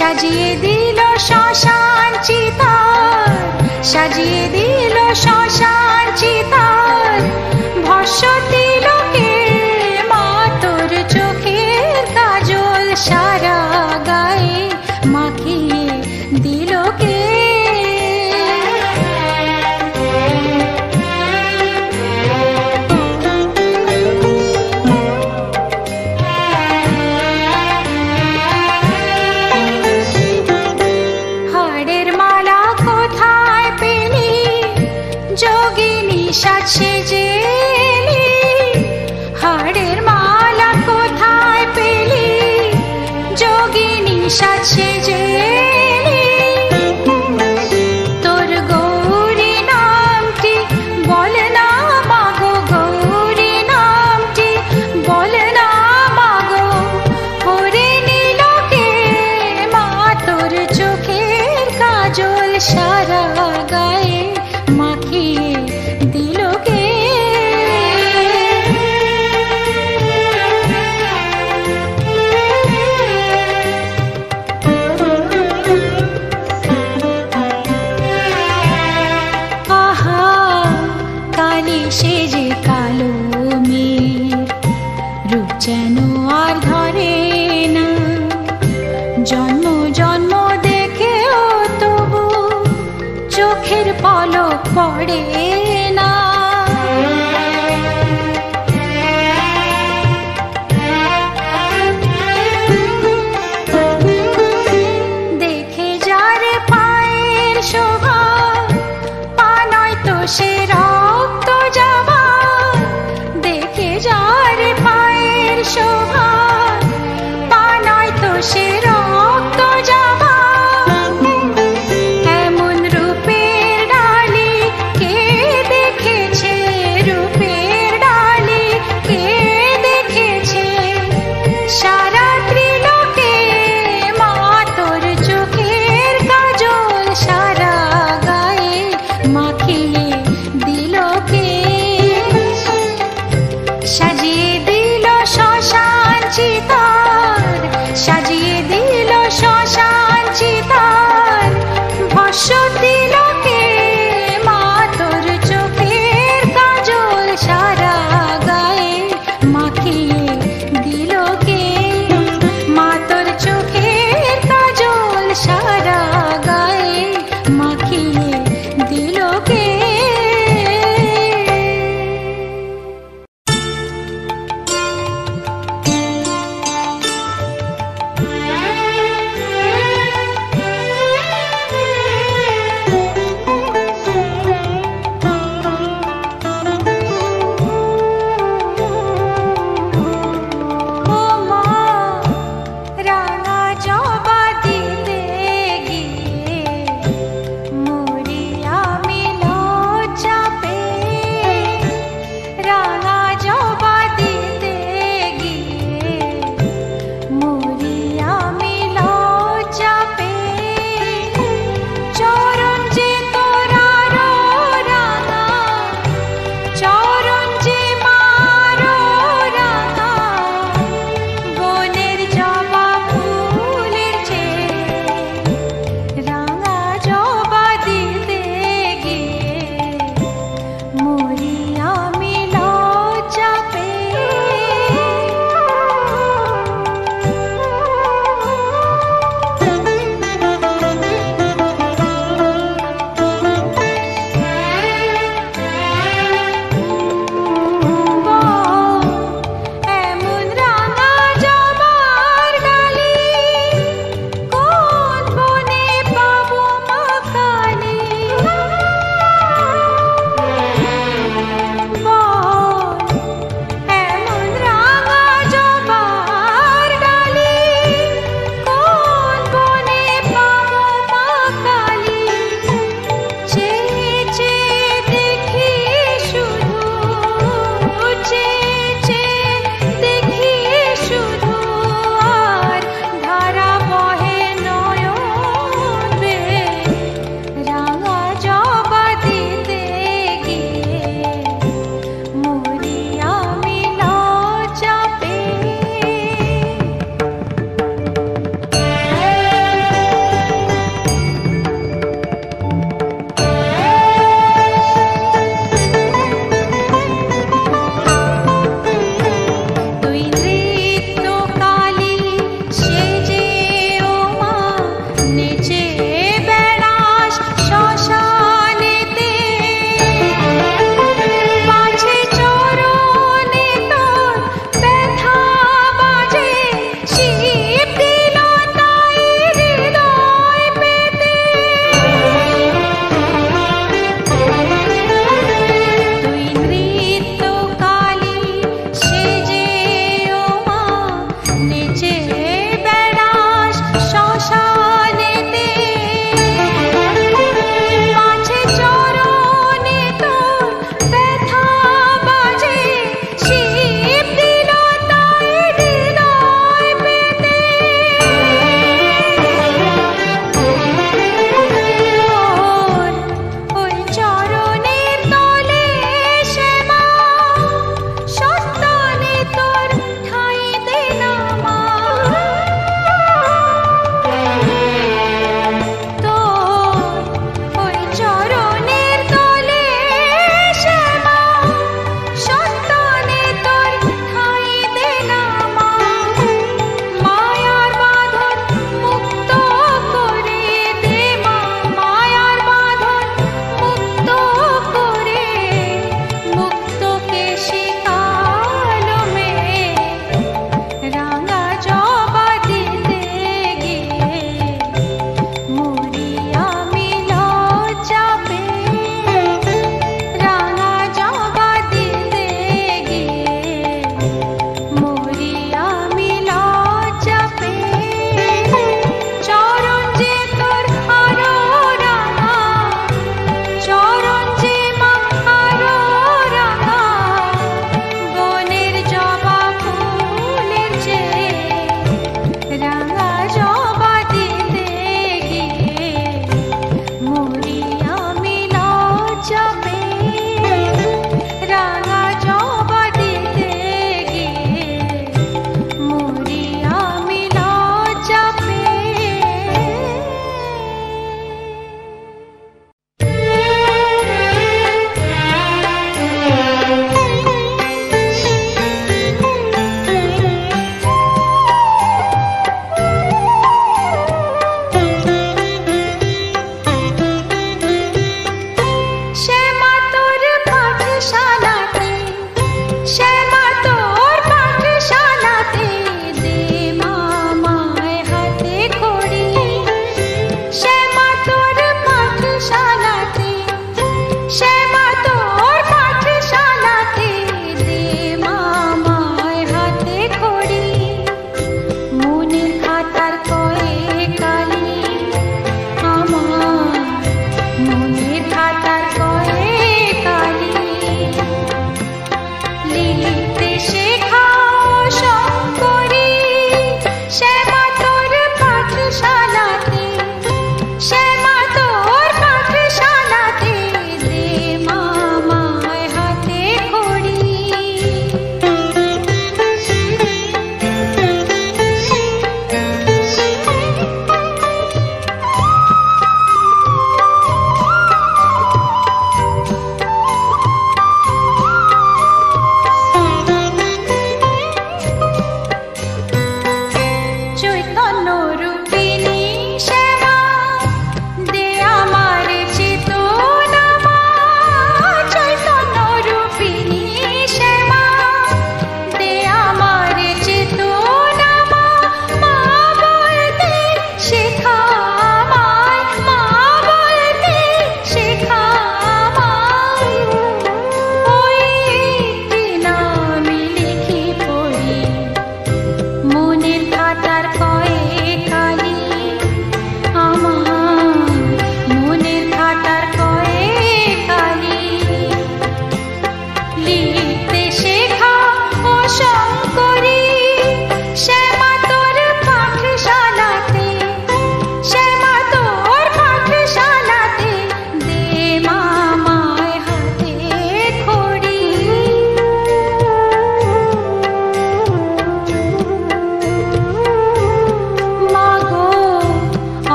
সাজিয়ে দিল শ্মশান চিতার সাজিয়ে দিল শ্মশান চিতার ভস্য দিল কে মাতর চোখের কাজল সারা গায়ে মাখিয়ে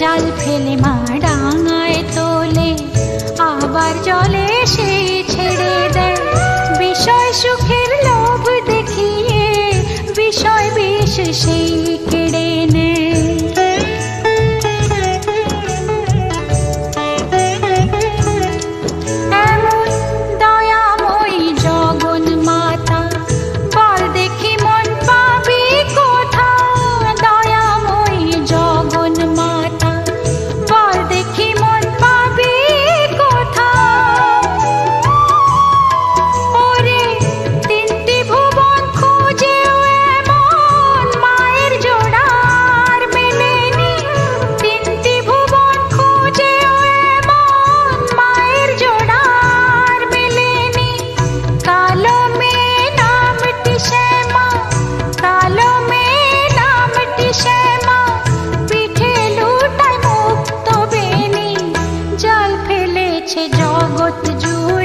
জাল ফেলে মা ডাঙায় তোলে, আবার জলে সেই ছেড়ে দেয়। বিষয় সুখের লোভ দেখিয়ে, বিষয় বিশেষ সেই জগৎ জুড়ে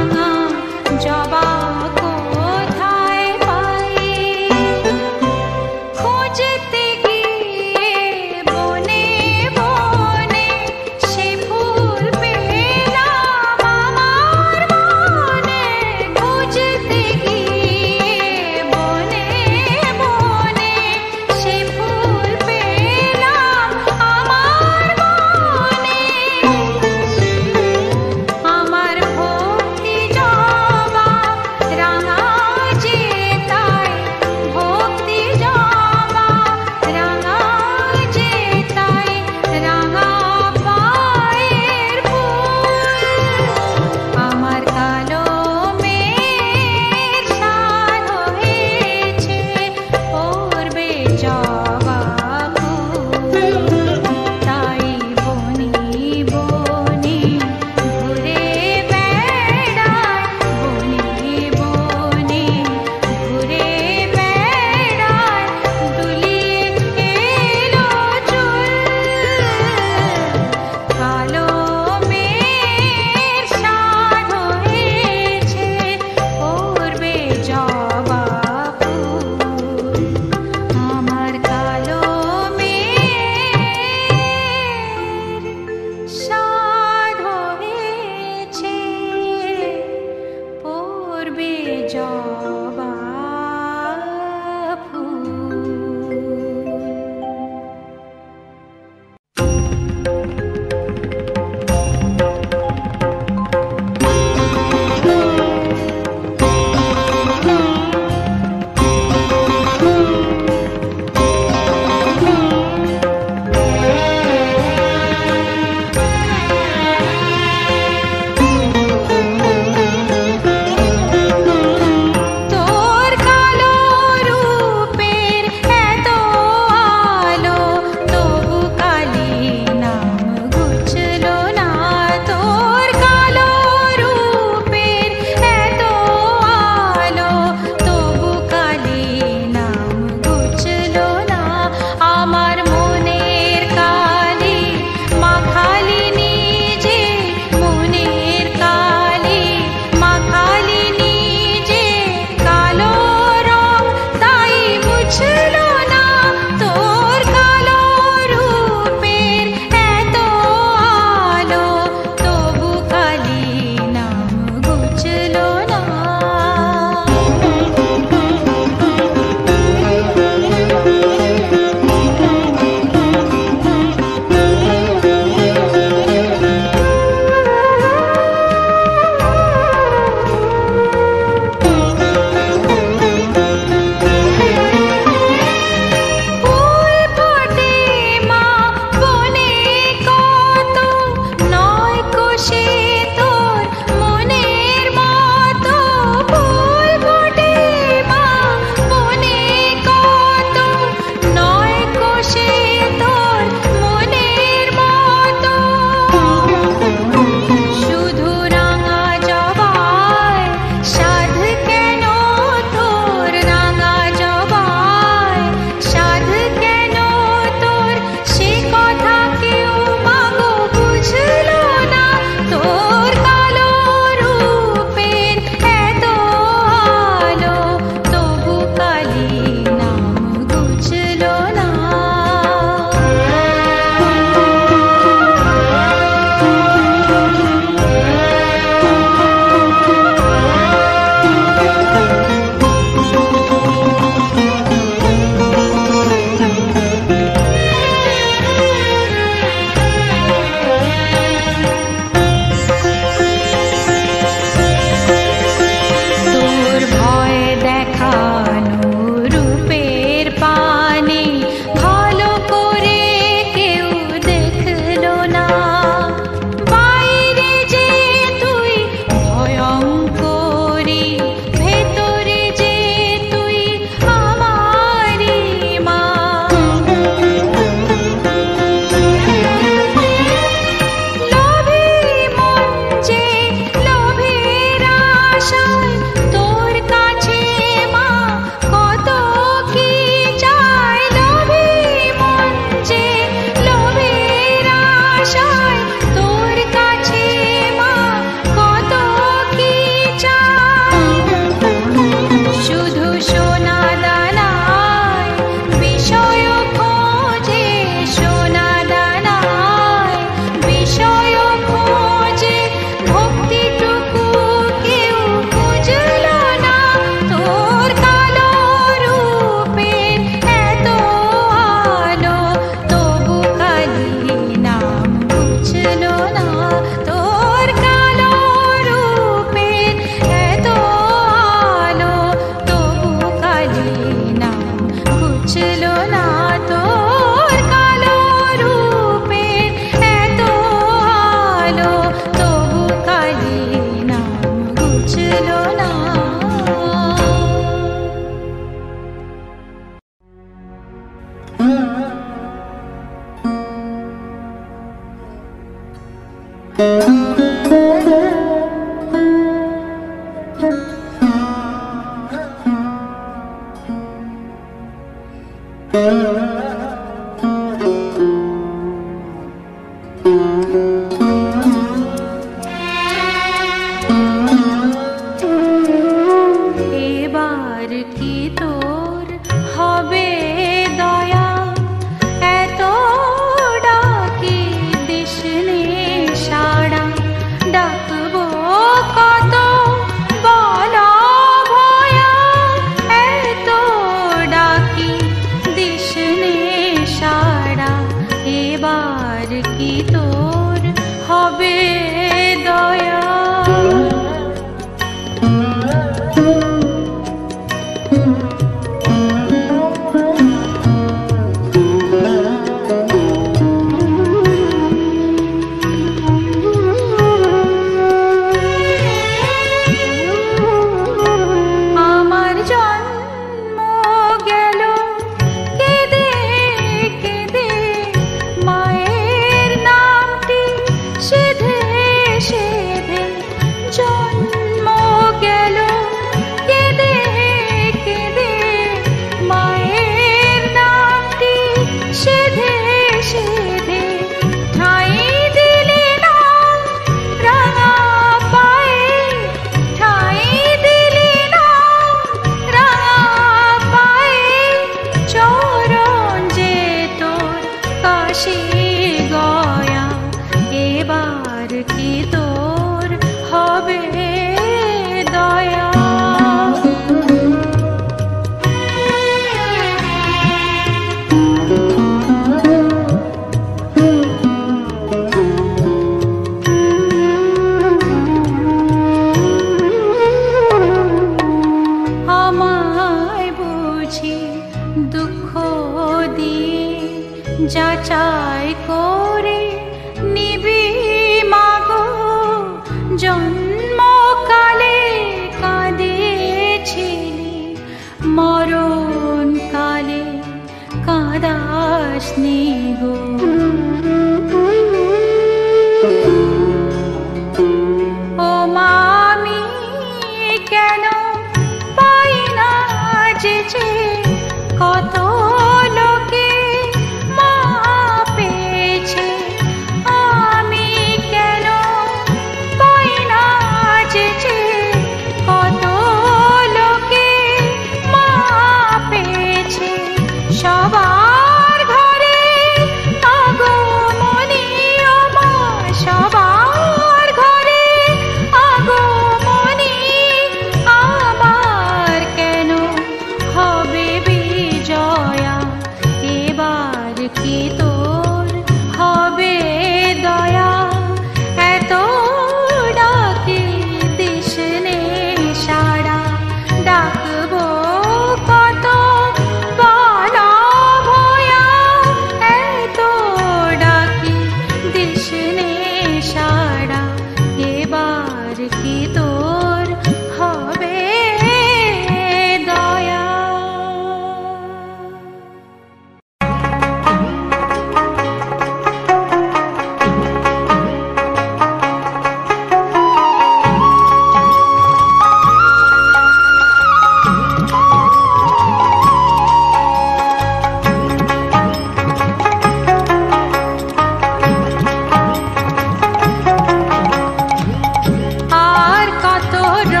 多着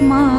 মা